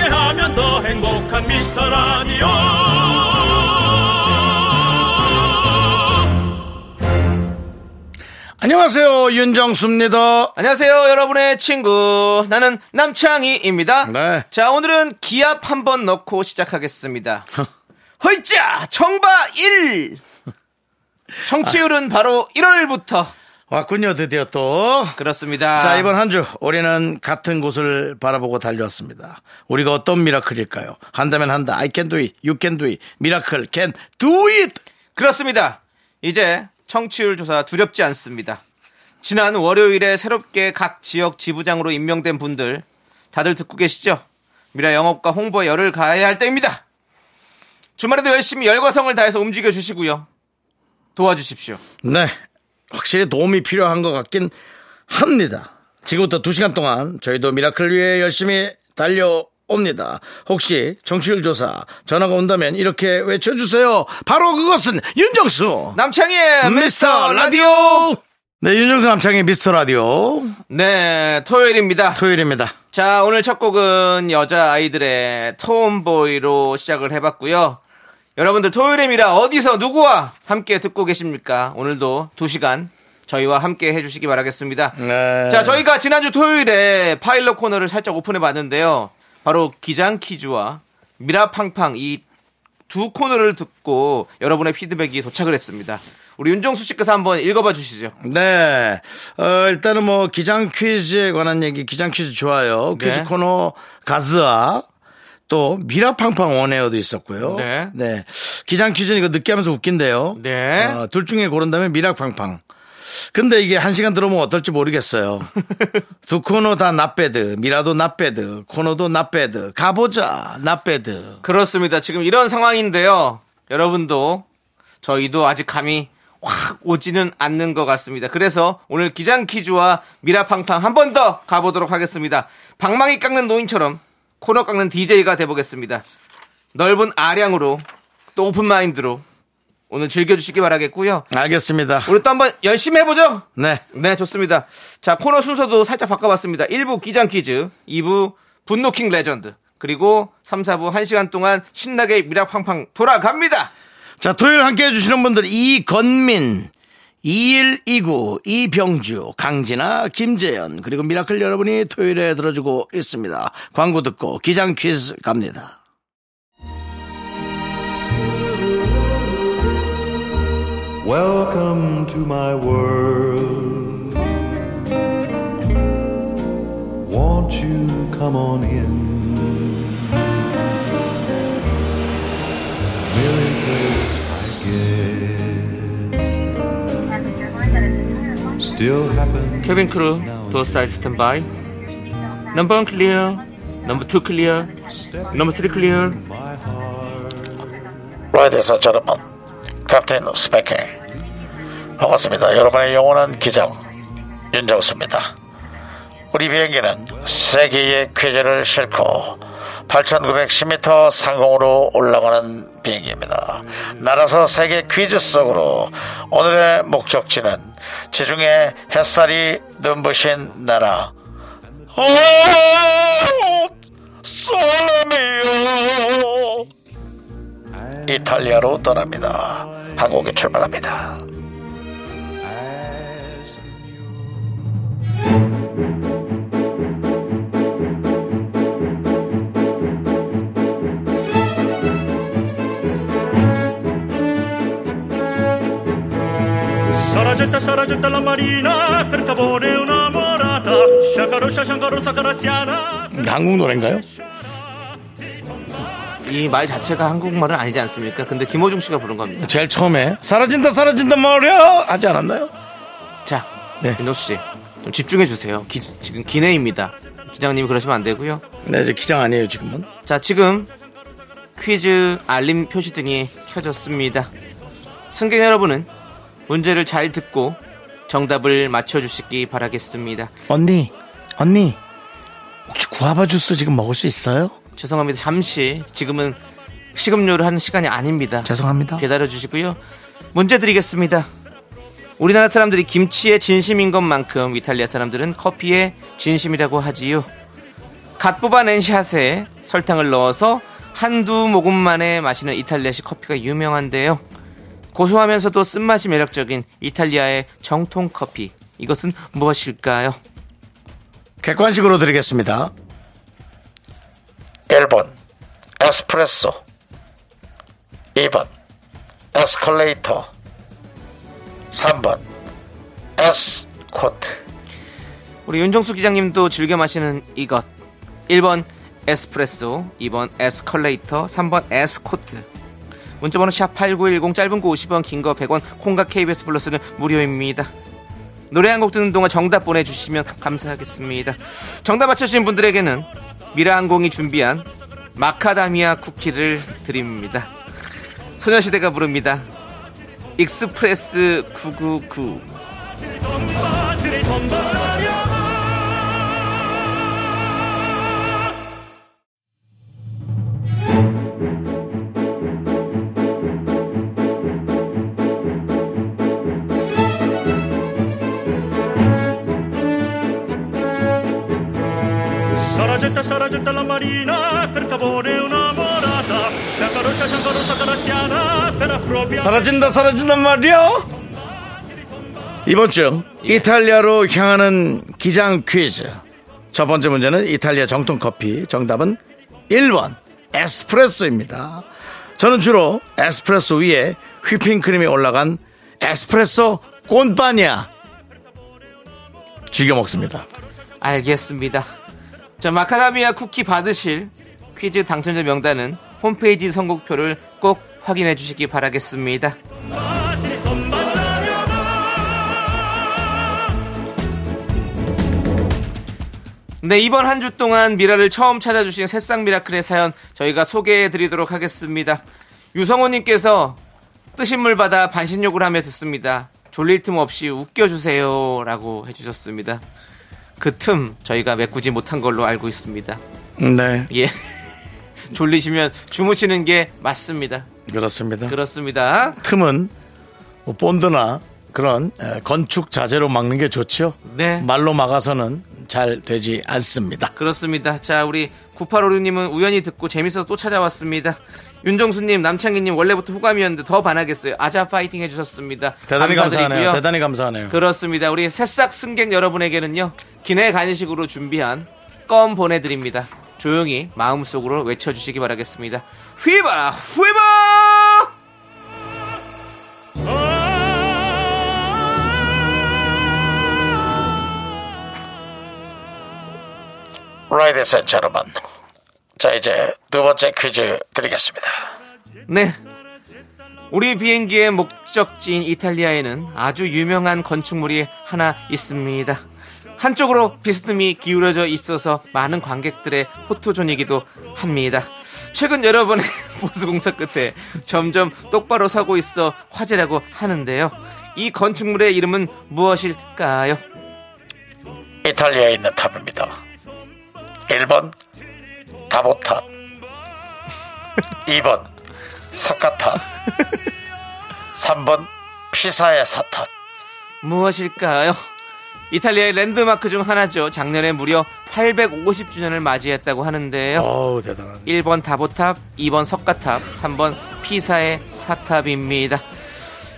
함께하면 더 행복한 미스터 라디오 안녕하세요 윤정수입니다. 안녕하세요, 여러분의 친구. 나는 남창희입니다. 네. 자, 오늘은 기합 한번 넣고 시작하겠습니다. 헐짜! 정바 1! 청취율은 바로 1월부터. 왔군요 드디어 또. 그렇습니다. 자 이번 한 주 우리는 같은 곳을 바라보고 달려왔습니다. 우리가 어떤 미라클일까요? 한다면 한다. I can do it. You can do it. 미라클 can do it. 그렇습니다. 이제 청취율 조사 두렵지 않습니다. 지난 월요일에 새롭게 각 지역 지부장으로 임명된 분들 다들 듣고 계시죠? 미라 영업과 홍보에 열을 가해야 할 때입니다. 주말에도 열심히 열과성을 다해서 움직여 주시고요. 도와주십시오. 네. 확실히 도움이 필요한 것 같긴 합니다. 지금부터 두 시간 동안 저희도 미라클 위해 열심히 달려봅니다. 혹시 청취율 조사 전화가 온다면 이렇게 외쳐주세요. 바로 그것은 윤정수 남창희의 미스터 라디오. 네, 윤정수 남창희 미스터 라디오 네, 토요일입니다. 토요일입니다. 자, 오늘 첫 곡은 여자 아이들의 Tomboy로 시작을 해봤고요. 여러분들 토요일의 미라 어디서 누구와 함께 듣고 계십니까? 오늘도 2시간 저희와 함께 해주시기 바라겠습니다. 네. 자, 저희가 지난주 토요일에 파일럿 코너를 살짝 오픈해 봤는데요. 바로 기장 퀴즈와 미라팡팡 이 두 코너를 듣고 여러분의 피드백이 도착을 했습니다. 우리 윤정수 씨께서 한번 읽어봐 주시죠. 네. 어, 일단은 뭐 기장 퀴즈에 관한 얘기, 기장 퀴즈 좋아요. 네. 퀴즈 코너 가즈아. 또 미라팡팡 원에어도 있었고요. 네. 기장 퀴즈는 이거 늦게 하면서 웃긴데요. 네. 어, 둘 중에 고른다면 미라팡팡. 근데 이게 한 시간 들어보면 어떨지 모르겠어요. 두 코너 다 나배드, 미라도 나배드, 코너도 나배드, 가보자, 나배드. 그렇습니다. 지금 이런 상황인데요. 여러분도 저희도 아직 감이 확 오지는 않는 것 같습니다. 그래서 오늘 기장 퀴즈와 미라팡팡 한 번 더 가보도록 하겠습니다. 방망이 깎는 노인처럼 코너 깎는 DJ가 돼보겠습니다. 넓은 아량으로 또 open mind로 오늘 즐겨주시기 바라겠고요. 알겠습니다. 우리 또 한번 열심히 해보죠. 네. 네, 좋습니다. 자, 코너 순서도 살짝 바꿔봤습니다. 1부 기장 퀴즈, 2부 분노킹 레전드, 그리고 3, 4부 1시간 동안 신나게 미라팡팡 돌아갑니다. 자, 토요일 함께 해주시는 분들, 이건민, 2129, 이병주, 강진아, 김재현, 그리고 미라클 여러분이 토요일에 들어주고 있습니다. 광고 듣고 기장 퀴즈 갑니다. Welcome. Won't you come on in? 케빈 크루, 도어 사이드 스탠바이. 넘버 1 클리어, 넘버 2 클리어, 넘버 3 클리어. 여러분, 캡틴 스페킹. 반갑습니다. 여러분의 영원한 기장, 윤정수입니다. 우리 비행기는 세계의 퀴즈를 싣고 8,910m 상공으로 올라가는 비행기입니다. 날아서 세계 퀴즈 속으로 오늘의 목적지는 지중해 햇살이 눈부신 나라. 이탈리아로 떠납니다. 항공기 출발합니다. 사라졌다 사라졌다 라 마리나 per favore una morata 샤카로샤 샹카로사 카라시아나 한국 노래인가요? 이 말 자체가 한국말은 아니지 않습니까? 근데 김호중 씨가 부른 겁니다. 제일 처음에 사라진다 사라진다 말이야 하지 않았나요? 자, 네. 윤호 씨, 좀 집중해 주세요. 기- 지금 기내입니다. 기장님이 그러시면 안 되고요. 네, 이제 기장 아니에요 지금은. 자, 지금 퀴즈 알림 표시 등이 켜졌습니다. 승객 여러분은 문제를 잘 듣고 정답을 맞춰주시기 바라겠습니다. 언니, 언니, 혹시 구아바 주스 지금 먹을 수 있어요? 죄송합니다. 잠시 지금은 식음료를 하는 시간이 아닙니다. 죄송합니다. 기다려 주시고요. 문제 드리겠습니다. 우리나라 사람들이 김치에 진심인 것만큼 이탈리아 사람들은 커피에 진심이라고 하지요. 갓 뽑아낸 샷에 설탕을 넣어서 한두 모금 만에 마시는 이탈리아식 커피가 유명한데요. 고소하면서도 쓴맛이 매력적인 이탈리아의 정통 커피. 이것은 무엇일까요? 객관식으로 드리겠습니다. 1번 에스프레소 2번 에스컬레이터 3번 에스코트 우리 윤정수 기장님도 즐겨 마시는 이것 1번 에스프레소 2번 에스컬레이터 3번 에스코트 문자번호 샵8910 짧은 거 50원 긴 거 100원 콩과 KBS 플러스는 무료입니다. 노래 한 곡 듣는 동안 정답 보내주시면 감사하겠습니다. 정답 맞춰주신 분들에게는 미라항공이 준비한 마카다미아 쿠키를 드립니다. 소녀시대가 부릅니다. Express 999 Saragetta la marina per favore una morata. Giancaroscia, Giancaroscia Carassiana per appropriare. 사라진다 사라진단 말이야 이번 주 이탈리아로 향하는 기장 퀴즈 첫 번째 문제는 이탈리아 정통 커피 정답은 1번 에스프레소입니다 저는 주로 에스프레소 위에 휘핑크림이 올라간 에스프레소 꼰빠냐 즐겨 먹습니다 알겠습니다. 자, 마카다미아 쿠키 받으실 퀴즈 당첨자 명단은 홈페이지 선곡표를 꼭 확인해 주시기 바라겠습니다. 네, 이번 한 주 동안 미라를 처음 찾아주신 새싹 미라클의 사연 저희가 소개해 드리도록 하겠습니다. 유성호님께서 뜨신 물 받아 반신욕을 하며 듣습니다. 졸릴 틈 없이 웃겨주세요. 라고 해주셨습니다. 그 틈 저희가 메꾸지 못한 걸로 알고 있습니다. 네 예. 졸리시면 주무시는 게 맞습니다. 그렇습니다 그렇습니다. 틈은 뭐 본드나 그런 에, 건축 자재로 막는 게 좋죠 네. 말로 막아서는 잘 되지 않습니다 그렇습니다. 자, 우리 9856님은 우연히 듣고 재밌어서 또 찾아왔습니다. 윤정수님, 남창희님 원래부터 호감이었는데 더 반하겠어요. 아자 파이팅 해주셨습니다. 대단히 감사하네요 감사드리고요. 대단히 감사하네요 그렇습니다. 우리 새싹 승객 여러분에게는요, 기내 간식으로 준비한 껌 보내드립니다. 조용히 마음속으로 외쳐주시기 바라겠습니다. Hyvä! Hyvä! Ladies and 여러분 자 이제 두 번째 퀴즈 드리겠습니다 네. 우리 비행기의 목적지인 이탈리아에는 아주 유명한 건축물이 하나 있습니다. 한쪽으로 비스듬히 기울어져 있어서 많은 관객들의 포토존이기도 합니다. 최근 여러 번의 보수공사 끝에 점점 똑바로 서고 있어 화제라고 하는데요. 이 건축물의 이름은 무엇일까요? 이탈리아에 있는 탑입니다 1번 다보탑 2번 사카탑 3번 피사의 사탑 무엇일까요? 이탈리아의 랜드마크 중 하나죠. 작년에 무려 850주년을 맞이했다고 하는데요. 어우 대단하네 1번 다보탑, 2번 석가탑, 3번 피사의 사탑입니다.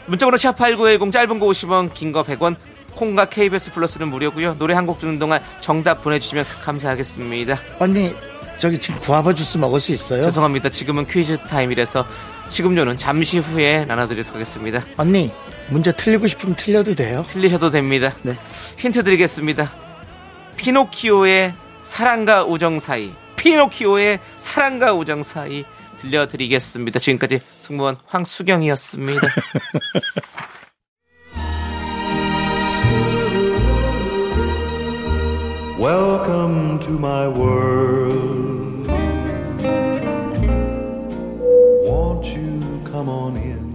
문자번호 샵8910 짧은 거 50원, 긴 거 100원, 콩과 KBS 플러스는 무료고요. 노래 한 곡 듣는 동안 정답 보내주시면 감사하겠습니다. 언니 저기 지금 구아바 주스 먹을 수 있어요? 죄송합니다. 지금은 퀴즈 타임이라서 식음료는 잠시 후에 나눠드리도록 하겠습니다. 언니 문제 틀리고 싶으면 틀려도 돼요 틀리셔도 됩니다. 네. 힌트 드리겠습니다. 피노키오의 사랑과 우정 사이. 피노키오의 사랑과 우정 사이 들려드리겠습니다. 지금까지 승무원 황수경이었습니다. Welcome to my world.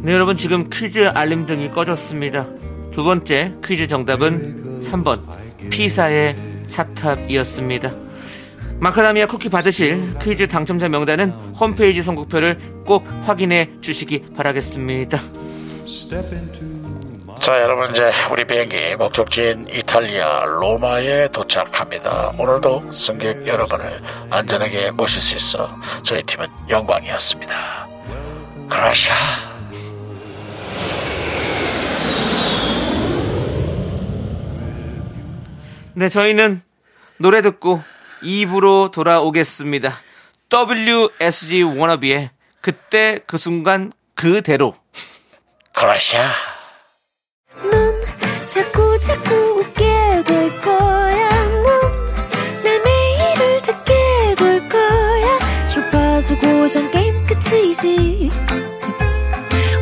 네, 여러분 지금 퀴즈 알림등이 꺼졌습니다. 두 번째 퀴즈 정답은 3번 피사의 사탑이었습니다. 마카다미아 쿠키 받으실 퀴즈 당첨자 명단은 홈페이지 선곡표를 꼭 확인해 주시기 바라겠습니다. 자, 여러분 이제 우리 비행기 목적지인 이탈리아 로마에 도착합니다. 오늘도 승객 여러분을 안전하게 모실 수 있어 저희 팀은 영광이었습니다. 그라샤. 네, 저희는 노래 듣고 2부로 돌아오겠습니다. WSG 워너비의 그때 그 순간 그대로. 그라샤. 넌 자꾸 자꾸 웃게 될 거야. 넌내 매일을 듣게 될 거야. 주파수 고정 게임 끝이지.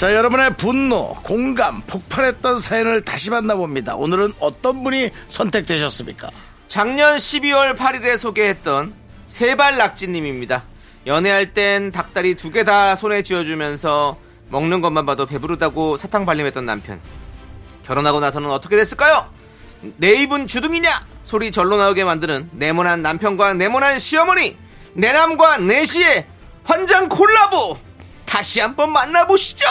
자, 여러분의 분노, 공감, 폭발했던 사연을 다시 만나봅니다. 오늘은 어떤 분이 선택되셨습니까? 작년 12월 8일에 소개했던 세발 낙지님입니다. 연애할 땐 닭다리 두 개 다 손에 쥐어주면서 먹는 것만 봐도 배부르다고 사탕 발림했던 남편. 결혼하고 나서는 어떻게 됐을까요? 내 입은 주둥이냐? 소리 절로 나오게 만드는 네모난 남편과 네모난 시어머니. 내 남과 내 시의 환장 콜라보. 다시 한번 만나보시죠.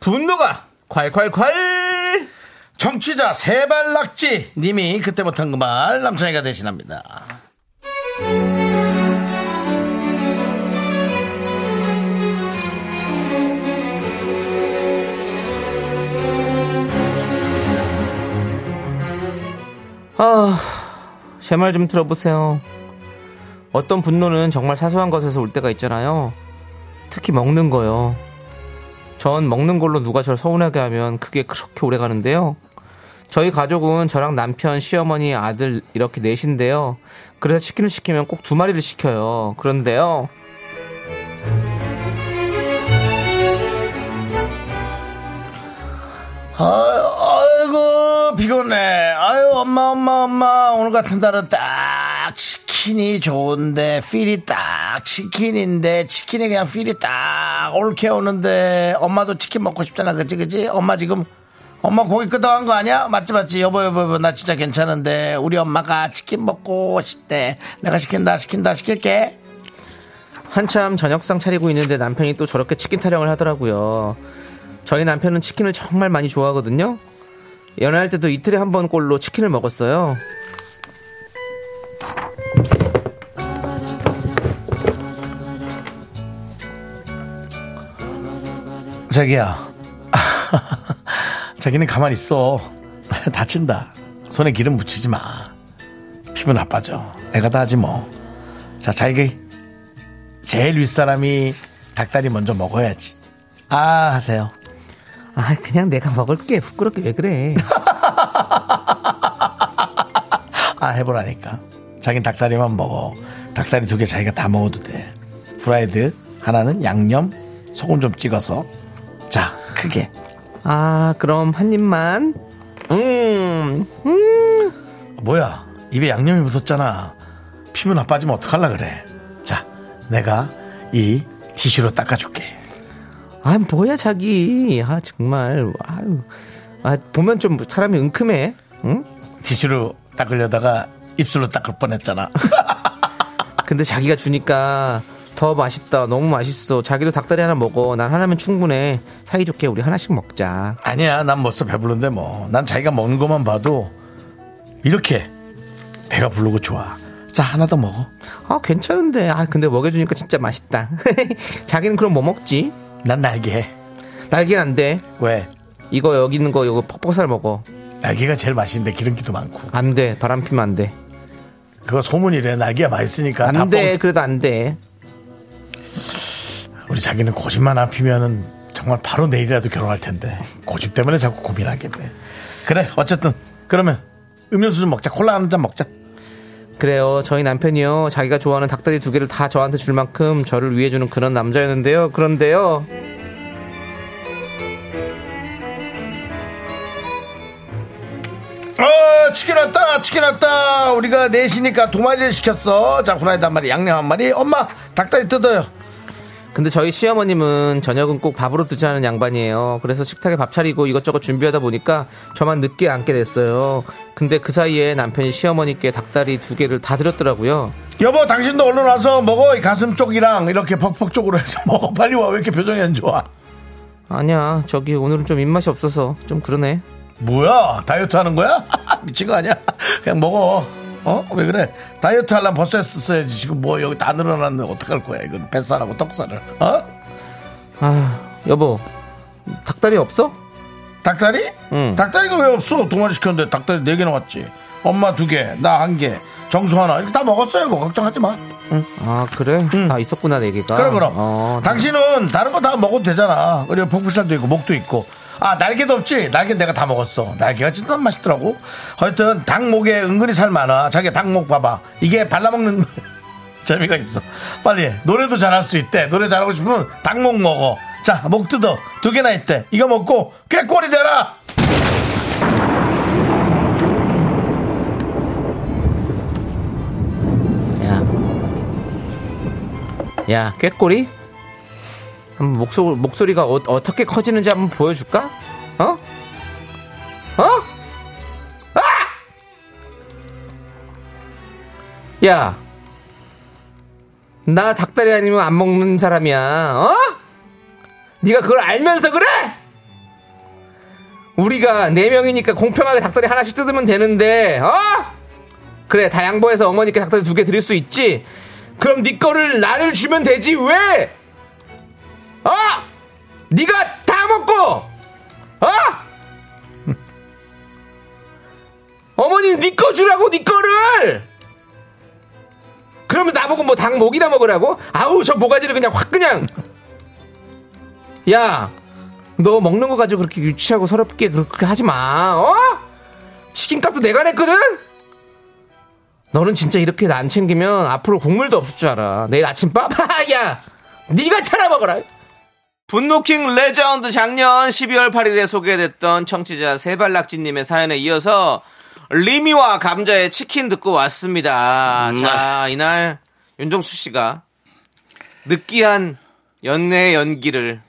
분노가 콸콸콸! 정취자 세발낙지 님이 그때 못한 그 말 남창이가 대신합니다. 아, 제 말 좀 들어보세요. 어떤 분노는 정말 사소한 것에서 올 때가 있잖아요. 특히 먹는 거요. 전 먹는 걸로 누가 저를 서운하게 하면 그게 그렇게 오래 가는데요. 저희 가족은 저랑 남편, 시어머니, 아들 이렇게 넷인데요. 그래서 치킨을 시키면 꼭 두 마리를 시켜요. 그런데요. 아 이고 피곤해. 아유 엄마 엄마 엄마 오늘 같은 날은 딱 치킨이 좋은데 필이 딱 치킨인데 치킨이 그냥 필이 딱 옳게 오는데 엄마도 치킨 먹고 싶잖아 그치 그치 엄마 지금 엄마 고기 끄덕한 거 아니야? 맞지 맞지 여보 여보 여보 나 진짜 괜찮은데 우리 엄마가 치킨 먹고 싶대 내가 시킨다 시킨다 시킬게 한참 저녁상 차리고 있는데 남편이 또 저렇게 치킨 타령을 하더라고요. 저희 남편은 치킨을 정말 많이 좋아하거든요. 연애할 때도 이틀에 한 번 꼴로 치킨을 먹었어요. 자기야. 자기는 가만히 있어. 다친다. 손에 기름 묻히지 마. 피부 나빠져. 내가 다 하지 뭐 자 자기. 제일 윗사람이 닭다리 먼저 먹어야지. 아 하세요 아, 그냥 내가 먹을게. 부끄럽게 왜 그래? 아 해보라니까. 자긴 닭다리만 먹어. 닭다리 두 개 자기가 다 먹어도 돼. 프라이드 하나는 양념 소금 좀 찍어서. 자 크게. 아, 그럼 한 입만. 음, 뭐야? 입에 양념이 묻었잖아. 피부 나빠지면 어떡할라 그래? 자 내가 이 티슈로 닦아줄게 아, 뭐야, 자기. 아, 정말. 아유. 아, 보면 좀 사람이 은큼해. 응? 티슈로 닦으려다가 입술로 닦을 뻔했잖아 근데 자기가 주니까 더 맛있다. 너무 맛있어. 자기도 닭다리 하나 먹어. 난 하나면 충분해. 사이좋게 우리 하나씩 먹자. 아니야 난 벌써 배부른데 뭐 난 자기가 먹는 것만 봐도 이렇게 배가 부르고 좋아 자 하나 더 먹어 아, 괜찮은데. 아, 근데 먹여주니까 진짜 맛있다. 자기는 그럼 뭐 먹지? 난 날개 해. 날개는 안 돼. 왜? 이거 여기 있는 거 이거 퍽퍽살 먹어. 날개가 제일 맛있는데 기름기도 많고. 안 돼. 바람 피면 안 돼. 그거 소문이래. 날개가 맛있으니까. 다안 돼. 뻥- 그래도 안 돼. 우리 자기는 고집만 안 피면은 정말 바로 내일이라도 결혼할 텐데. 고집 때문에 자꾸 고민하게 돼. 그래. 어쨌든. 그러면 음료수 좀 먹자. 콜라 한 잔 먹자. 그래요. 저희 남편이요. 자기가 좋아하는 닭다리 두 개를 다 저한테 줄 만큼 저를 위해주는 그런 남자였는데요. 그런데요. 어, 치킨 왔다, 치킨 왔다. 우리가 넷이니까 두 마리를 시켰어. 자, 후라이드 한 마리, 양념 한 마리. 엄마, 닭다리 뜯어요. 근데 저희 시어머님은 저녁은 꼭 밥으로 드자는 양반이에요. 그래서 식탁에 밥 차리고 이것저것 준비하다 보니까 저만 늦게 앉게 됐어요. 근데 그 사이에 남편이 시어머니께 닭다리 두 개를 다 드렸더라고요. 여보, 당신도 얼른 와서 먹어. 이 가슴 쪽이랑 이렇게 퍽퍽 쪽으로 해서 먹어. 빨리 와. 왜 이렇게 표정이 안 좋아? 아니야, 저기 오늘은 좀 입맛이 없어서 좀 그러네. 뭐야? 다이어트 하는 거야? 미친 거 아니야? 그냥 먹어. 어? 왜 그래? 다이어트 하려면 벌써 했었어야지. 지금 뭐 여기 다 늘어났는데 어떡할 거야? 이건 뱃살하고 떡살을. 어? 아, 여보, 닭다리 없어? 닭다리? 응. 닭다리가 왜 없어? 두 마리 시켰는데 닭다리 네개 나왔지. 엄마 두 개, 나 한 개, 정수 하나. 이렇게 다 먹었어요. 뭐 걱정하지 마. 아, 그래? 다 있었구나, 네 개가. 그럼 그럼. 어, 당신은 다른 거 다 먹어도 되잖아. 그리고 폭불살도 있고 목도 있고. 아 날개도 없지. 날개 내가 다 먹었어. 날개가 진짜 맛있더라고. 하여튼 닭목에 은근히 살 많아. 자기 닭목 봐봐. 이게 발라먹는 재미가 있어. 빨리 해. 노래도 잘할 수 있대. 노래 잘하고 싶으면 닭목 먹어. 자 목 뜯어. 두 개나 있대. 이거 먹고 꾀꼬리 되라. 야. 야, 꾀꼬리? 한번 목소, 목소리가 어, 어떻게 커지는지 한번 보여줄까? 어? 어? 아! 야. 나 닭다리 아니면 안 먹는 사람이야. 어? 네가 그걸 알면서 그래? 우리가 네 명이니까 공평하게 닭다리 하나씩 뜯으면 되는데, 어? 그래 다 양보해서 어머니께 닭다리 두 개 드릴 수 있지 그럼 네 거를 나를 주면 되지 왜 어? 네가 다 먹고 어? 어머니 네거 주라고 네 거를 그러면 나보고 뭐 닭 목이나 먹으라고 아우 저 모가지를 그냥 확 그냥 야 너 먹는 거 가지고 그렇게 유치하고 서럽게 그렇게 하지 마 어? 치킨값도 내가 냈거든 너는 진짜 이렇게 안 챙기면 앞으로 국물도 없을 줄 알아. 내일 아침밥? 야, 네가 차려 먹어라. 분노킹 레전드 작년 12월 8일에 소개됐던 청취자 세발낙지님의 사연에 이어서 리미와 감자의 치킨 듣고 왔습니다. 자, 이날 윤정수 씨가 느끼한 연애 연기를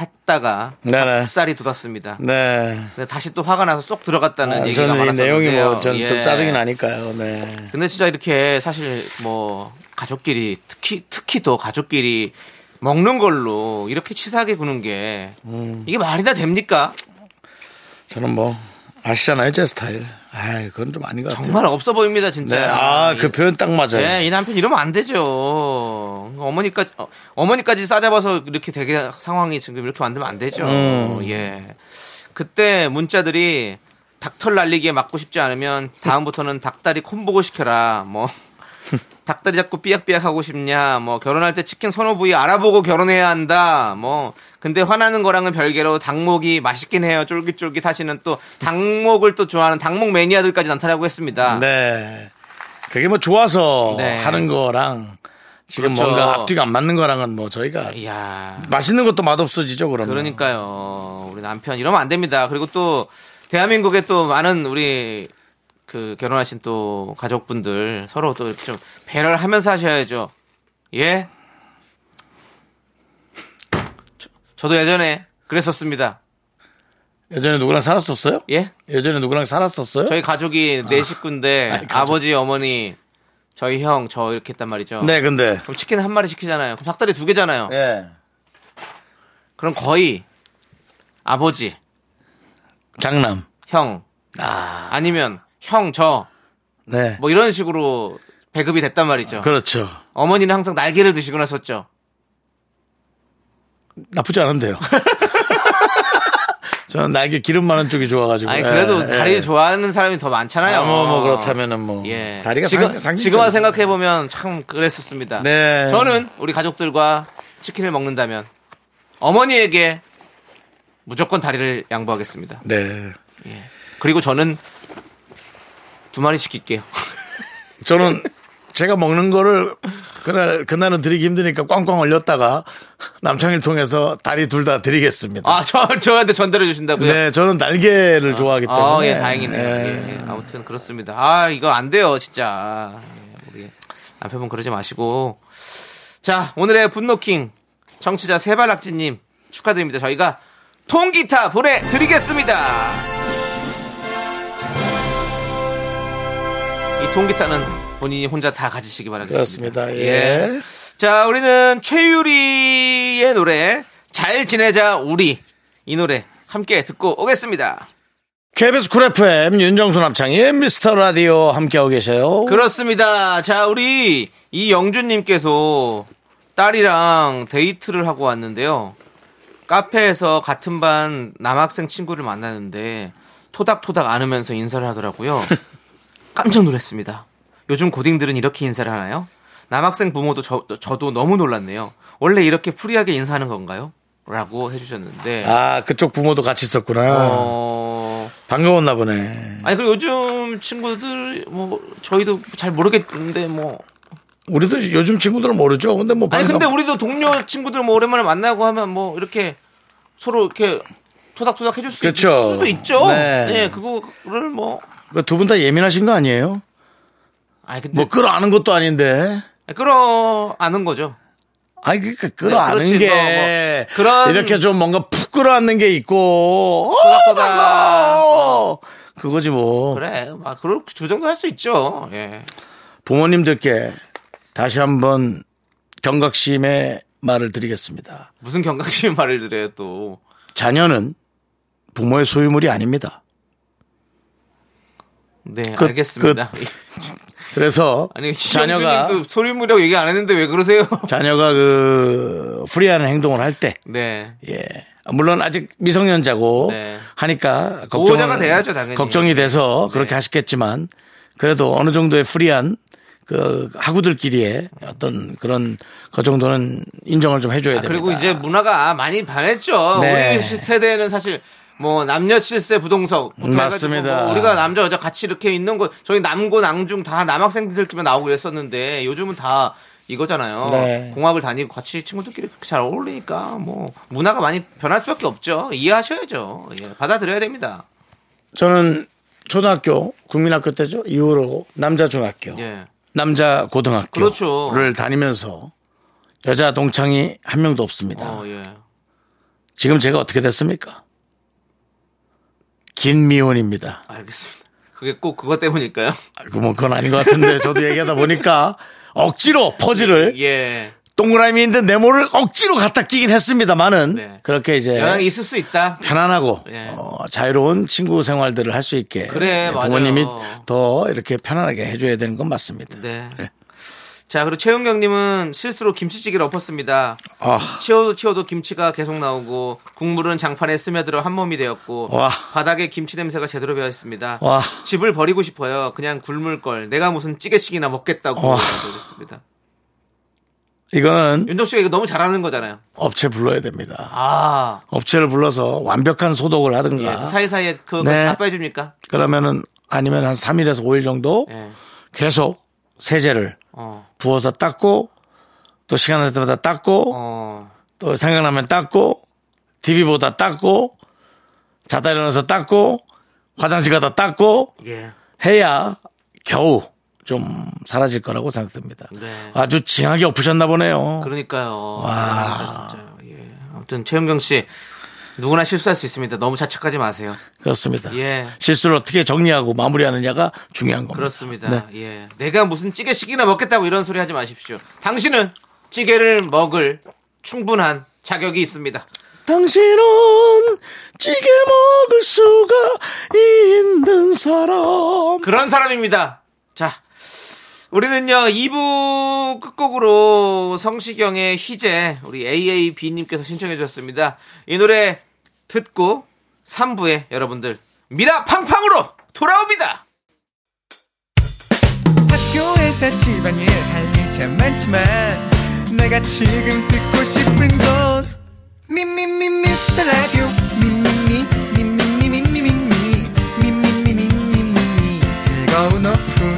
했다가 네네. 닭살이 돋았습니다. 네. 다시 또 화가 나서 쏙 들어갔다는 아, 얘기가 저는 이 많았었는데요. 내용이 뭐, 전좀 예. 짜증이 나니까요. 네. 근데 진짜 이렇게 사실 뭐 가족끼리 특히 특히 더 가족끼리 먹는 걸로 이렇게 치사하게 구는 게 음. 이게 말이나 됩니까? 저는 뭐, 아시잖아요. 제 스타일. 아 그건 좀 아닌 것 같아요. 정말 없어 보입니다, 진짜. 네. 아, 그 표현 딱 맞아요. 네, 이 남편 이러면 안 되죠. 어머니까지 어, 어머니까지 싸잡아서 이렇게 되게 상황이 지금 이렇게 만들면 안 되죠. 음. 예. 그때 문자들이 닭털 날리기에 맞고 싶지 않으면 다음부터는 닭다리 콤보고 시켜라. 뭐 닭다리 잡고 삐약삐약 하고 싶냐. 뭐 결혼할 때 치킨 선호 부위 알아보고 결혼해야 한다. 뭐 근데 화나는 거랑은 별개로 닭목이 맛있긴 해요. 쫄깃쫄깃 하시는 또 닭목을 또 좋아하는 닭목 매니아들까지 나타나고 했습니다. 네. 그게 뭐 좋아서 네. 하는 거랑 지금 그렇죠. 뭔가 앞뒤가 안 맞는 거랑은 뭐 저희가 이야. 맛있는 것도 맛없어지죠, 그러면. 그러니까요. 우리 남편 이러면 안 됩니다. 그리고 또 대한민국에 또 많은 우리 그 결혼하신 또 가족분들 서로 또 좀 배려를 하면서 하셔야죠. 예? 저, 저도 예전에 그랬었습니다. 예전에 누구랑 살았었어요? 예? 예전에 누구랑 살았었어요? 저희 가족이 네 식구인데 아니, 가족. 아버지, 어머니, 저희 형, 저 이렇게 했단 말이죠. 네, 근데. 그럼 치킨 한 마리 시키잖아요. 그럼 닭다리 두 개잖아요. 예. 그럼 거의 아버지, 장남. 형, 아, 아니면 형, 저, 네. 뭐 이런 식으로 배급이 됐단 말이죠. 그렇죠. 어머니는 항상 날개를 드시곤 했었죠. 나쁘지 않은데요. 저는 날개 기름 많은 쪽이 좋아가지고. 아니 그래도 예, 다리 예. 좋아하는 사람이 더 많잖아요. 아, 뭐, 뭐 그렇다면은 뭐 예. 다리가 지금 상. 지금 와 생각해 보면 참 그랬었습니다. 네. 저는 우리 가족들과 치킨을 먹는다면 어머니에게 무조건 다리를 양보하겠습니다. 네. 예. 그리고 저는 두 마리 시킬게요. 저는 제가 먹는 거를 그날 그날은 드리기 힘드니까 꽝꽝 얼렸다가 남창일 통해서 다리 둘 다 드리겠습니다. 아, 저 저한테 전달해 주신다고요? 네, 저는 날개를 좋아하기 때문에. 아, 예, 다행이네요. 예. 예, 예. 아무튼 그렇습니다. 아, 이거 안 돼요, 진짜. 예, 우리 남편분 그러지 마시고. 자, 오늘의 분노킹 청취자 세발낙지님 축하드립니다. 저희가 통기타 보내드리겠습니다. 이 통기타는 본인이 혼자 다 가지시기 바라겠습니다. 그렇습니다. 예. 자, 우리는 최유리의 노래 잘 지내자 우리 이 노래 함께 듣고 오겠습니다. KBS 쿨 FM 윤정수 남창희 미스터 라디오 함께하고 계세요. 그렇습니다. 자, 우리 이영준님께서 딸이랑 데이트를 하고 왔는데요. 카페에서 같은 반 남학생 친구를 만나는데 토닥토닥 안으면서 인사를 하더라고요. 깜짝 놀랐습니다. 요즘 고딩들은 이렇게 인사를 하나요? 남학생 부모도 저, 저도 너무 놀랐네요. 원래 이렇게 프리하게 인사하는 건가요? 라고 해주셨는데. 아, 그쪽 부모도 같이 있었구나. 어, 반가웠나 보네. 아니, 그리고 요즘 친구들, 뭐, 저희도 잘 모르겠는데, 뭐, 우리도 요즘 친구들은 모르죠. 근데 뭐 아니 반가- 근데 우리도 동료 친구들 뭐 오랜만에 만나고 하면 뭐 이렇게 서로 이렇게 토닥토닥 해줄 수. 있을 수도 있죠. 네. 네, 그거를 뭐 두 분 다 예민하신 거 아니에요? 아니 근데 뭐 끌어안는 것도 아닌데. 끌어안은 거죠. 아니 그러니까 끌어안는 네. 게 뭐, 뭐 그런- 이렇게 좀 뭔가 푹 끌어안는 게 있고 토닥토닥. 어, 그거지 뭐 그래, 막 그럴 주 정도 할 수 있죠. 예. 부모님들께 다시 한번 경각심의 말을 드리겠습니다. 무슨 경각심의 말을 드려요 또. 자녀는 부모의 소유물이 아닙니다. 네, 끝, 알겠습니다. 그래서 아니 자녀가 소리무리라고 얘기 안 했는데 왜 그러세요? 자녀가 그 프리한 행동을 할 때 네. 예. 물론 아직 미성년자고 네. 하니까 걱정 보호자가 돼야죠, 당연히. 걱정이 돼서 그렇게 네. 하시겠지만 그래도 어느 정도의 프리한 그 학우들끼리의 어떤 그런 그 정도는 인정을 좀 해줘야 아, 됩니다. 그리고 이제 문화가 많이 변했죠. 네. 우리 세대는 사실 뭐 남녀 칠세 부동석 맞습니다. 뭐 우리가 남자 여자 같이 이렇게 있는 거 저희 남고 남중 다 남학생들끼리 나오고 그랬었는데 요즘은 다 이거잖아요. 네. 공학을 다니고 같이 친구들끼리 그렇게 잘 어울리니까 뭐 문화가 많이 변할 수밖에 없죠. 이해하셔야죠. 예, 받아들여야 됩니다. 저는 초등학교 국민학교 때죠 이후로 남자 중학교 예. 남자 고등학교를 그렇죠. 다니면서 여자 동창이 한 명도 없습니다. 어, 예. 지금 제가 어떻게 됐습니까? 긴 미혼입니다. 알겠습니다. 그게 꼭 그것 때문일까요? 알고 뭐 그건 아닌 것 같은데 저도 얘기하다 보니까 억지로 퍼즐을 예. 동그라미 있는 네모를 억지로 갖다 끼긴 했습니다만은 네. 그렇게 이제 영향이 있을 수 있다. 편안하고 예. 어, 자유로운 친구 생활들을 할 수 있게 그래, 네, 맞아요. 부모님이 더 이렇게 편안하게 해줘야 되는 건 맞습니다. 네. 자, 그리고 최은경님은 실수로 김치찌개를 엎었습니다. 아, 치워도 치워도 김치가 계속 나오고 국물은 장판에 스며들어 한 몸이 되었고 와. 바닥에 김치 냄새가 제대로 배어 있습니다. 와. 집을 버리고 싶어요. 그냥 굶을 걸. 내가 무슨 찌개식이나 먹겠다고 와. 그랬습니다. 이거는 윤정 씨가 이거 너무 잘하는 거잖아요. 업체 불러야 됩니다. 아, 업체를 불러서 완벽한 소독을 예. 하든가 그 사이사이에 그거 네. 다 빼줍니까? 그러면은 아니면 한 3일에서 5일 정도 예. 계속 세제를 어, 부어서 닦고 또 시간 날 때마다 닦고 어, 또 생각나면 닦고 TV보다 닦고 자다 일어나서 닦고 화장실 가다 닦고 예. 해야 겨우 좀 사라질 거라고 생각됩니다. 네. 아주 징하게 엎으셨나 보네요. 그러니까요. 와. 아, 진짜요. 예. 아무튼 최은경 씨 누구나 실수할 수 있습니다. 너무 자책하지 마세요. 그렇습니다. 예. 실수를 어떻게 정리하고 마무리하느냐가 중요한 겁니다. 그렇습니다. 네. 예. 내가 무슨 찌개식이나 먹겠다고 이런 소리 하지 마십시오. 당신은 찌개를 먹을 충분한 자격이 있습니다. 당신은 찌개 먹을 수가 있는 사람. 그런 사람입니다. 자, 우리는요 2부 끝곡으로 성시경의 희재 우리 AAB님께서 신청해 주셨습니다. 이 노래 듣고 3부에 여러분들 미라 팡팡으로 돌아옵니다. 학교에서 집안일 할 일 참 많지만 내가 지금 듣고 싶은 건 미미미 미스터 라디오 미미미 미미미 미미미 미미미 미미미 즐거운 오후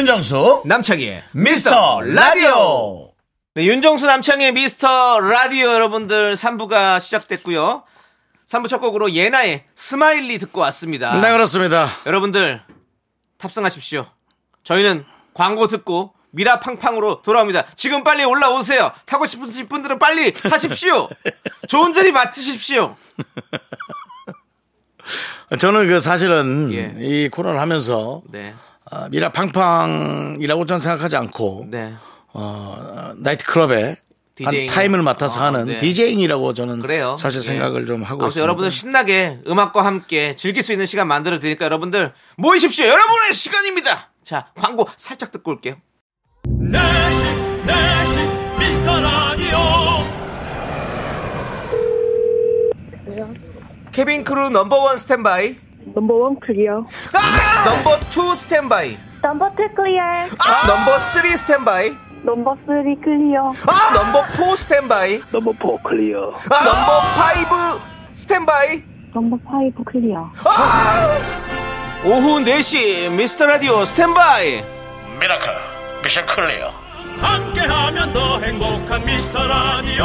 윤정수 남창희의 미스터 라디오 네, 윤정수 남창희의 미스터 라디오 여러분들 3부가 시작됐고요. 3부 첫 곡으로 예나의 Smiley 듣고 왔습니다. 네 그렇습니다 여러분들 탑승하십시오. 저희는 광고 듣고 미라 팡팡으로 돌아옵니다. 지금 빨리 올라오세요. 타고 싶으신 분들은 빨리 타십시오. 좋은 자리 맡으십시오. 저는 그 사실은 예. 이 코너를 하면서 네, 아, 미라 팡팡이라고 저는 생각하지 않고 네. 어, 나이트클럽에 한. 타임을 맡아서 아, 하는 네. DJing이라고 저는 그래요. 사실 예. 생각을 좀 하고 있습니다. 여러분들 신나게 음악과 함께 즐길 수 있는 시간 만들어 드리니까 여러분들 모이십시오. 여러분의 시간입니다. 자, 광고 살짝 듣고 올게요. 내식 내식 미스터 라디오 Cabin crew number one standby, number one clear. Number two standby, number two clear. Number three standby, number three clear. Number four standby, number four clear. Number five standby. Number five clear. 오후 4시 미스터 라디오 standby. Miracle mission clear. 함께하면 더 행복한 미스터 라디오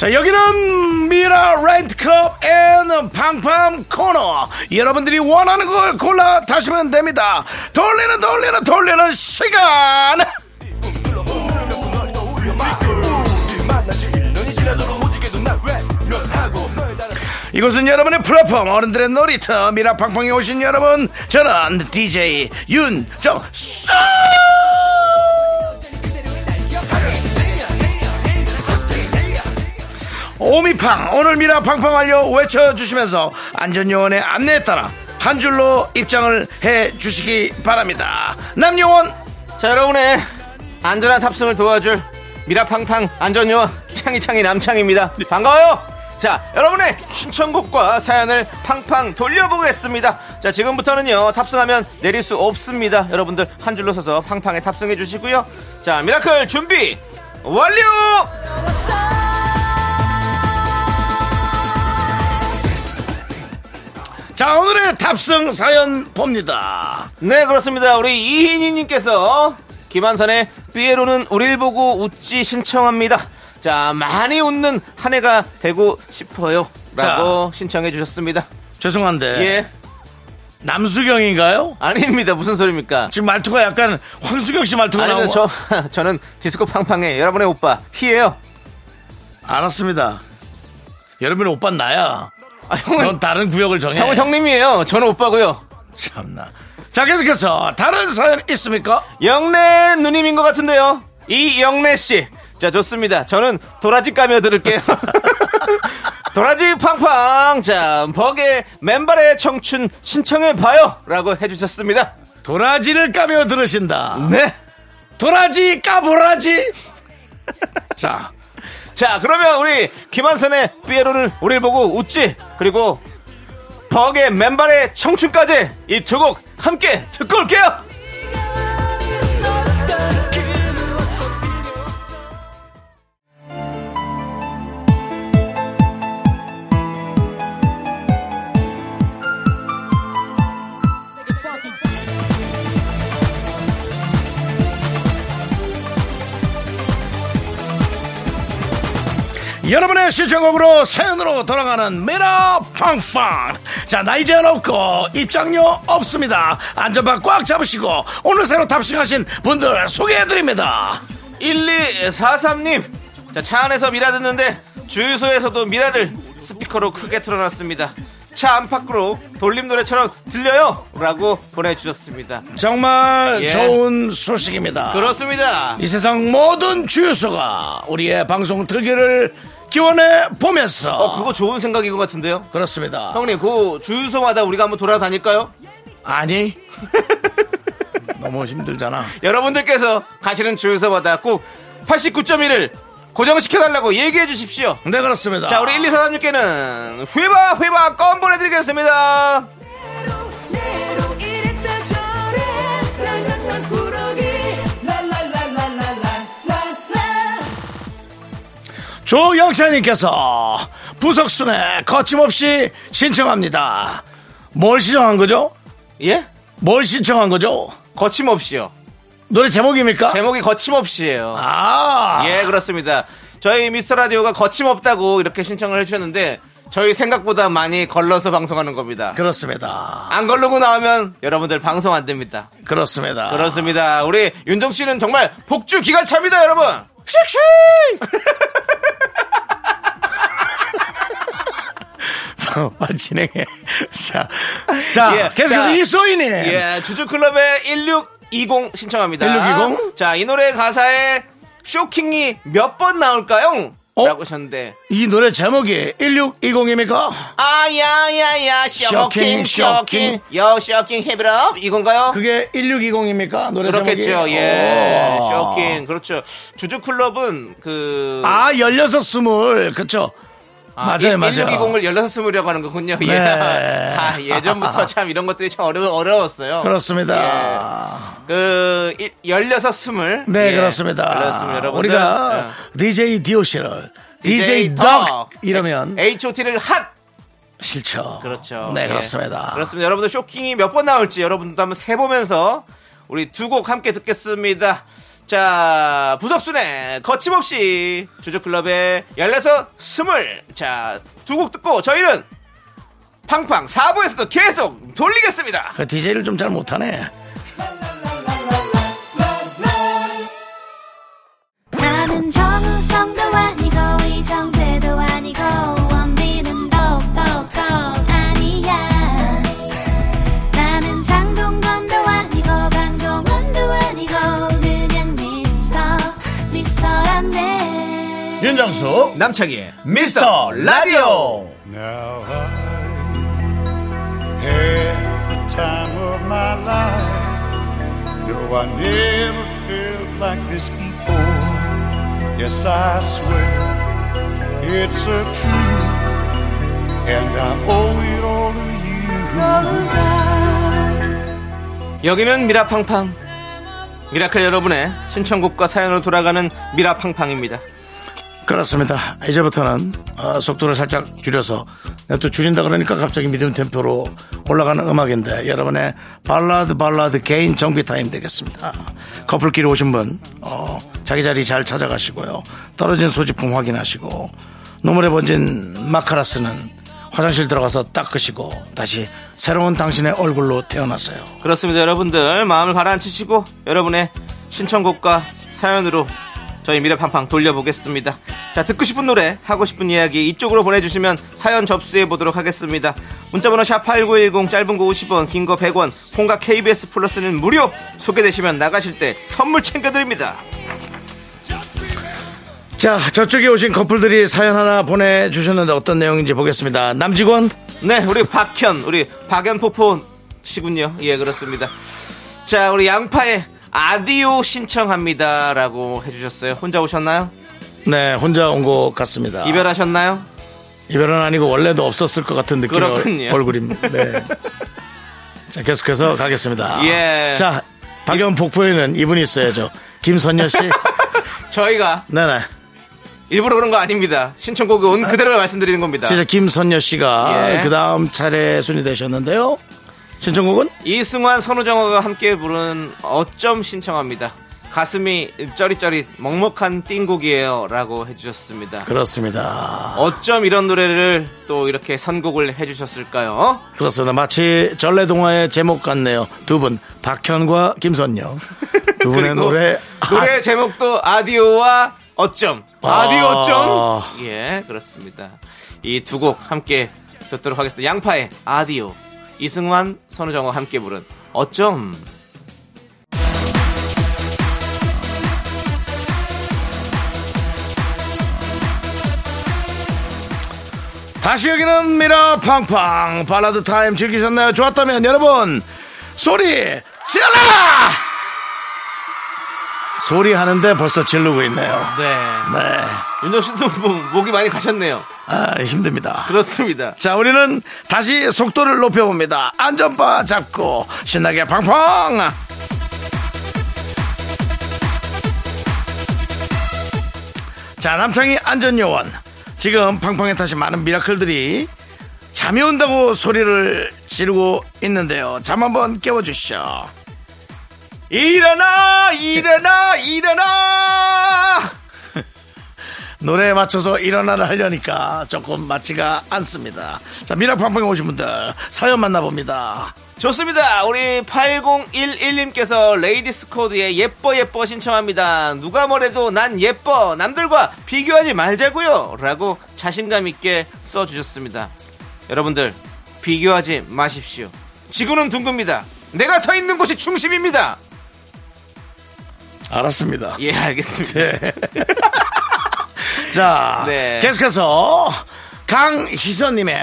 자 여기는 미라 나이트클럽 and 팡팡 코너. 여러분들이 원하는 걸 골라 타시면 됩니다. 돌리는 돌리는 돌리는 시간! 이곳은 여러분의 플랫폼 어른들의 놀이터 미라 팡팡에 오신 여러분. 저는 DJ 윤정수 오미팡 오늘 미라 팡팡 알려 외쳐주시면서 안전요원의 안내에 따라 한 줄로 입장을 해 주시기 바랍니다. 남요원! 자 여러분의 안전한 탑승을 도와줄 미라 팡팡 안전요원 창희창희 남창입니다. 반가워요! 자 여러분의 신청곡과 사연을 팡팡 돌려보겠습니다. 자 지금부터는요 탑승하면 내릴 수 없습니다. 여러분들 한 줄로 서서 팡팡에 탑승해 주시고요. 자 미라클 준비 완료 자 오늘의 탑승 사연 봅니다. 네 그렇습니다. 우리 이희니님께서 김완선의 삐에로는 우릴 보고 웃지 신청합니다. 자 많이 웃는 한 해가 되고 싶어요. 라고 신청해 주셨습니다. 죄송한데. 예. 남수경인가요? 아닙니다. 무슨 소리입니까? 지금 말투가 약간 황수경 씨 말투가 나오고 저 저는 디스코 팡팡의 여러분의 오빠 희예요. 알았습니다. 여러분의 오빠 나야. 아, 형은 넌 다른 구역을 정해. 형은 형님이에요. 저는 오빠고요. 참나. 자, 계속해서 다른 사연 있습니까? 영래 누님인 것 같은데요. 이 영래 씨. 자, 좋습니다. 저는 도라지 까며 들을게요. 도라지 팡팡. 자, 버게 맨발의 청춘 신청해 봐요. 라고 해주셨습니다. 도라지를 까며 들으신다. 네. 도라지 까보라지. 자, 자, 그러면 우리 김한선의 삐에로는 우리를 보고 웃지. 그리고 버게 맨발의 청춘까지 이 두 곡 함께 듣고 올게요. 여러분의 시청곡으로 사연으로 돌아가는 미라 팡팡. 자, 나이 제한 없고 입장료 없습니다. 안전바 꽉 잡으시고 오늘 새로 탑승하신 분들 소개해드립니다. 1243님. 자, 차 안에서 미라 듣는데 주유소에서도 미라를 스피커로 크게 틀어놨습니다. 차 안팎으로 돌림 노래처럼 들려요! 라고 보내주셨습니다. 정말 예. 좋은 소식입니다. 그렇습니다. 이 세상 모든 주유소가 우리의 방송 들기를 기원해 보면서 어, 그거 좋은 생각인 것 같은데요? 그렇습니다. 형님, 그 주유소마다 우리가 한번 돌아다닐까요? 아니 너무 힘들잖아. 여러분들께서 가시는 주유소마다 꼭 89.1을 고정시켜달라고 얘기해 주십시오. 네 그렇습니다. 자, 우리 1243님께는 휘바, 휘바 껌 보내드리겠습니다. 조영찬님께서 부석순에 거침없이 신청합니다. 뭘 신청한 거죠? 예? 뭘 신청한 거죠? 거침없이요. 노래 제목입니까? 제목이 거침없이에요. 아, 예, 그렇습니다. 저희 미스터 라디오가 거침없다고 이렇게 신청을 해주셨는데 저희 생각보다 많이 걸러서 방송하는 겁니다. 그렇습니다. 안 걸르고 나오면 여러분들 방송 안 됩니다. 그렇습니다. 그렇습니다. 우리 윤정 씨는 정말 복주 기관차입니다, 여러분. 빨리 진행해. 자, 자, 예, 계속해서 자, 이소희님. 예, 주주클럽의 1620 신청합니다. 1620? 자, 이 노래 가사에 쇼킹이 몇 번 나올까요? 어? 라고 하셨는데 이 노래 제목이 1620입니까? 아야야야 쇼킹 쇼킹, 쇼킹 요 쇼킹 heavy love 이건가요? 그게 1620입니까? 노래 그렇겠죠. 제목이? 예. 오. 쇼킹. 그렇죠. 주주클럽은 그 아, 16, 20. 그쵸. 맞아요, 맞아요. 1620을 16스물이라고 하는 거군요. 예. 네. 아, 예전부터 참 이런 것들이 참 어려, 어려웠어요. 그렇습니다. 그, 16, 스물. 네, 예. 그렇습니다. 그렇습니다. 여러분들. 우리가 DJ DOC를 DJ 덕 덕. 이러면 HOT를 핫! 싫죠. 그렇죠. 네, 예. 그렇습니다. 그렇습니다. 여러분들 쇼킹이 몇 번 나올지 여러분들도 한번 세보면서 우리 두 곡 함께 듣겠습니다. 자, 부석순의 거침없이 주주클럽의 16, 스물. 자, 두 곡 듣고 저희는 팡팡 4부에서도 계속 돌리겠습니다. 그 DJ를 좀 잘 못하네. 윤정수, 남창희의 미스터 라디오. Now I had the time of my life. No, I never felt like this before. Yes, I swear it's a truth, and I owe it all to you. 여기는 미라팡팡. 미라클 여러분의 신청곡과 사연으로 돌아가는 미라팡팡입니다. 그렇습니다. 이제부터는 어, 속도를 살짝 줄여서 또 줄인다 그러니까 갑자기 미디움 템포로 올라가는 음악인데 여러분의 발라드 발라드 개인 정비 타임 되겠습니다. 커플끼리 오신 분 어, 자기 자리 잘 찾아가시고요. 떨어진 소지품 확인하시고 눈물에 번진 마스카라는 화장실 들어가서 닦으시고 다시 새로운 당신의 얼굴로 태어났어요. 그렇습니다, 여러분들. 마음을 가라앉히시고 여러분의 신청곡과 사연으로 저희 미래팡팡 돌려보겠습니다. 자, 듣고 싶은 노래, 하고 싶은 이야기 이쪽으로 보내주시면 사연 접수해 보도록 하겠습니다. 문자번호 샵8910 짧은 거 50원, 긴 거 100원, 콩과 KBS 플러스는 무료! 소개되시면 나가실 때 선물 챙겨드립니다. 자, 저쪽에 오신 커플들이 사연 하나 보내주셨는데 어떤 내용인지 보겠습니다. 남직원? 네, 우리 박현, 우리 박연포포 씨군요. 예, 그렇습니다. 자, 우리 양파의 아디오 신청합니다라고 해주셨어요. 혼자 오셨나요? 네, 혼자 온 것 같습니다. 이별하셨나요? 이별은 아니고 원래도 없었을 것 같은 느낌의 그렇군요. 얼굴입니다. 네. 자, 계속해서 가겠습니다. 예. 자, 박연 폭포에는 이분이 있어야죠. 김선녀 씨. 저희가 네네. 일부러 그런 거 아닙니다. 신청곡이 온 그대로 말씀드리는 겁니다. 진짜 김선녀 씨가 예. 그 다음 차례 순위 되셨는데요. 신청곡은? 이승환, 선우정아가 함께 부른 어쩜 신청합니다. 가슴이 쩌릿쩌릿 먹먹한 띵곡이에요. 라고 해주셨습니다. 그렇습니다. 어쩜 이런 노래를 또 이렇게 선곡을 해주셨을까요? 그렇습니다. 마치 전래동화의 제목 같네요. 두 분, 박현과 김선녀. 두 분의 노래. 노래 제목도 Addio와 어쩜. Addio 아. 어쩜. 예, 그렇습니다. 이 두 곡 함께 듣도록 하겠습니다. 양파의 Addio. 이승환, 선우정아 함께 부른 어쩜. 다시 여기는 미라 팡팡 발라드 타임 즐기셨나요? 좋았다면 여러분 소리 질러! 소리 하는데 벌써 지르고 있네요. 네. 네, 윤정 씨도 뭐, 목이 많이 가셨네요. 아, 힘듭니다. 그렇습니다. 자, 우리는 다시 속도를 높여봅니다. 안전바 잡고 신나게 팡팡! 자, 남창희 안전요원. 지금 팡팡에 타신 많은 미라클들이 잠이 온다고 소리를 지르고 있는데요. 잠 한번 깨워주시죠. 일어나! 일어나! 일어나! 노래에 맞춰서 일어나를 하려니까 조금 맞지가 않습니다. 자, 미라팡팡에 오신 분들 사연 만나봅니다. 좋습니다. 우리 8011님께서 레이디스 코드의 예뻐 예뻐 신청합니다. 누가 뭐래도 난 예뻐. 남들과 비교하지 말자고요. 라고 자신감 있게 써 주셨습니다. 여러분들 비교하지 마십시오. 지구는 둥굽니다. 내가 서 있는 곳이 중심입니다. 알았습니다. 예, 알겠습니다. 네. 자, 네. 계속해서 강희선님의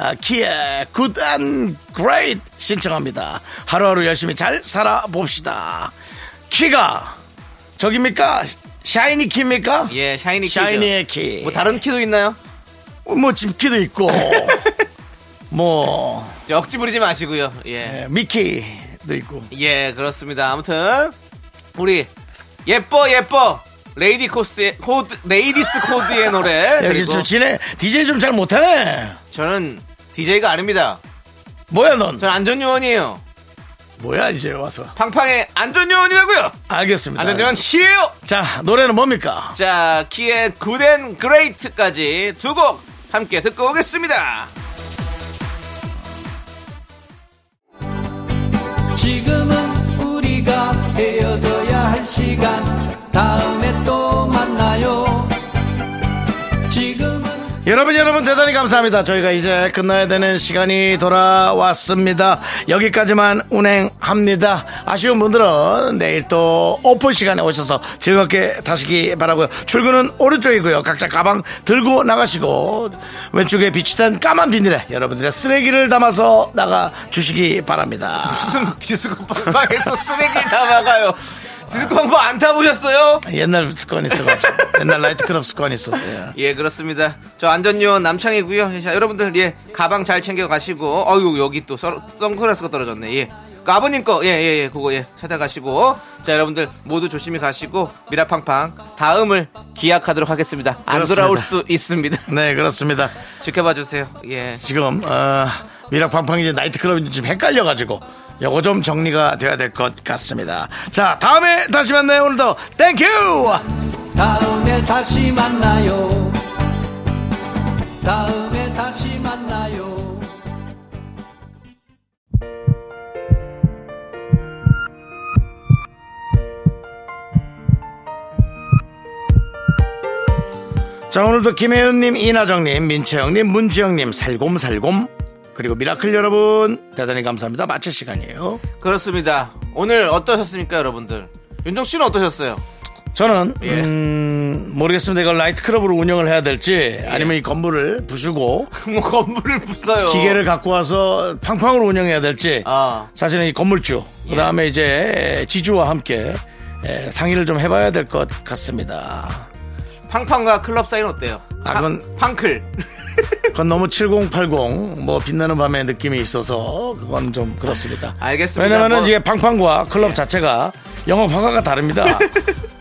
아, 키의 Good and Great 신청합니다. 하루하루 열심히 잘 살아봅시다. 키가 저깁니까? 샤이니 키입니까? 예, 샤이니 키죠. 샤이니의 키. 뭐 다른 키도 있나요? 뭐 집키도 있고, 뭐 억지 부리지 마시고요. 예. 예, 미키도 있고. 예, 그렇습니다. 아무튼 우리 예뻐 예뻐 레이디 코스의 코드 레이디스 코드의 노래 여기 그리고 좀 지네 DJ 좀 잘 못하네. 저는 DJ가 아닙니다. 뭐야 넌? 저는 안전요원이에요. 뭐야 이제 와서? 팡팡의 안전요원이라고요. 알겠습니다. 안전요원 시에요. 자 노래는 뭡니까? 자, 키의 Good and 그레이트까지 두 곡 함께 듣고 오겠습니다. 시간 다음에 또 만나요 지금은 여러분 여러분 대단히 감사합니다. 저희가 이제 끝나야 되는 시간이 돌아왔습니다. 여기까지만 운행합니다. 아쉬운 분들은 내일 또 오픈 시간에 오셔서 즐겁게 타시기 바라고요. 출근은 오른쪽이고요. 각자 가방 들고 나가시고 왼쪽에 비치된 까만 비닐에 여러분들의 쓰레기를 담아서 나가 주시기 바랍니다. 무슨 디스코 팡팡에서 쓰레기를 다 막아요. 디스코 팡팡 안 타보셨어요? 옛날 습관이 있어가지고 옛날 나이트클럽 습관이 있었어요. 예, 그렇습니다. 저 안전요원 남창이고요. 자, 여러분들 예, 가방 잘 챙겨 가시고. 어유 여기 또 서- 선글라스가 떨어졌네. 예. 그 아버님 거, 예, 예, 예, 그거, 예, 찾아가시고. 자, 여러분들 모두 조심히 가시고, 미라팡팡, 다음을 기약하도록 하겠습니다. 안 그렇습니다. 돌아올 수도 있습니다. 네 그렇습니다. 지켜봐 주세요. 예. 지금 어, 미라팡팡이 나이트클럽인지 좀 헷갈려가지고 요거 좀 정리가 돼야 될 것 같습니다. 자 다음에 다시 만나요. 오늘도 Thank you. 다음에 다시 만나요 다음에 다시 만나요 자, 오늘도 김혜연님, 이나정님, 민채영님, 문지영님, 살곰살곰, 그리고 미라클 여러분, 대단히 감사합니다. 마칠 시간이에요. 그렇습니다. 오늘 어떠셨습니까, 여러분들? 윤정 씨는 어떠셨어요? 저는, 예. 음, 모르겠습니다. 이걸 나이트클럽으로 운영을 해야 될지, 아니면 이 건물을 부수고, 뭐 건물을 부숴요. 기계를 갖고 와서 팡팡으로 운영해야 될지, 아, 사실은 이 건물주, 그 다음에 이제 지주와 함께 에, 상의를 좀 해봐야 될 것 같습니다. 팡팡과 클럽 사이는 어때요? 아, 팡- 그건- 팡클. 그건 너무 7080, 뭐, 빛나는 밤의 느낌이 있어서, 그건 좀 그렇습니다. 알겠습니다. 왜냐면은 뭐- 이게 팡팡과 클럽 자체가 영업 허가가 다릅니다.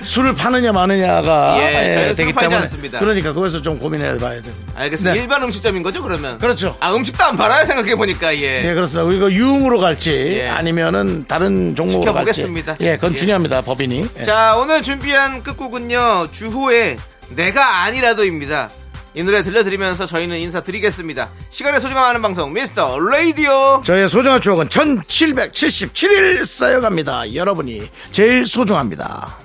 술을 파느냐 마느냐가 예, 예, 되기 때문에 않습니다. 그러니까 그것을 좀 고민해 봐야 됩니다. 알겠습니다. 네. 일반 음식점인 거죠, 그러면? 그렇죠. 아, 음식도 안 팔아요, 생각해보니까, 예. 예, 그렇습니다. 우리가 유흥으로 갈지 예. 아니면은 다른 종목으로 갈지. 지켜보겠습니다. 예, 그건 예. 중요합니다. 법인이. 예. 자, 오늘 준비한 끝곡은요, 주호의 내가 아니라도입니다. 이 노래 들려드리면서 저희는 인사드리겠습니다. 시간의 소중함 하는 방송, 미스터 라디오. 저의 소중한 추억은 1777일 쌓여갑니다. 여러분이 제일 소중합니다.